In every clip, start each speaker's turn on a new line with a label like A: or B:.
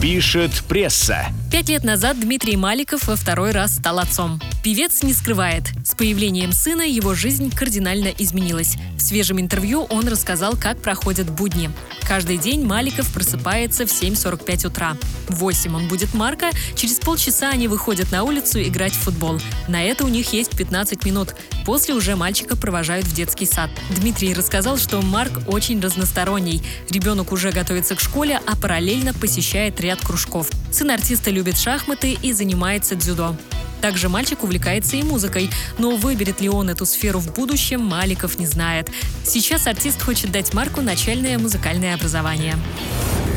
A: Пишет пресса.
B: Пять лет назад Дмитрий Маликов во второй раз стал отцом. Певец не скрывает. С появлением сына его жизнь кардинально изменилась. В свежем интервью он рассказал, как проходят будни. Каждый день Маликов просыпается в 7.45 утра. В 8 он будет Марка, через полчаса они выходят на улицу играть в футбол. На это у них есть 15 минут. После уже мальчика провожают в детский сад. Дмитрий рассказал, что Марк очень разносторонний. Ребенок уже готовится к школе, а параллельно посещает ряд кружков. Сын артиста любит шахматы и занимается дзюдо. Также мальчик увлекается и музыкой, но выберет ли он эту сферу в будущем, Маликов не знает. Сейчас артист хочет дать Марку начальное музыкальное образование.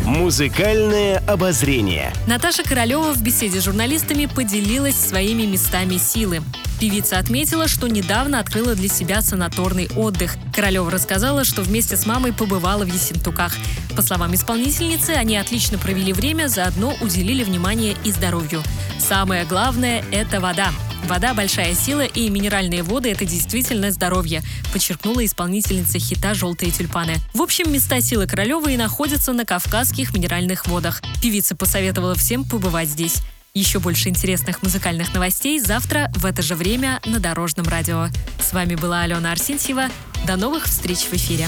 A: Музыкальное обозрение.
B: Наташа Королева в беседе с журналистами поделилась своими местами силы. Певица отметила, что недавно открыла для себя санаторный отдых. Королева рассказала, что вместе с мамой побывала в Ессентуках. По словам исполнительницы, они отлично провели время, заодно уделили внимание и здоровью. Самое главное – это вода. Вода – большая сила, и минеральные воды – это действительно здоровье, подчеркнула исполнительница хита «Желтые тюльпаны». В общем, места силы Королевой находятся на Кавказских минеральных водах. Певица посоветовала всем побывать здесь. Еще больше интересных музыкальных новостей завтра в это же время на Дорожном радио. С вами была Алена Арсентьева. До новых встреч в эфире.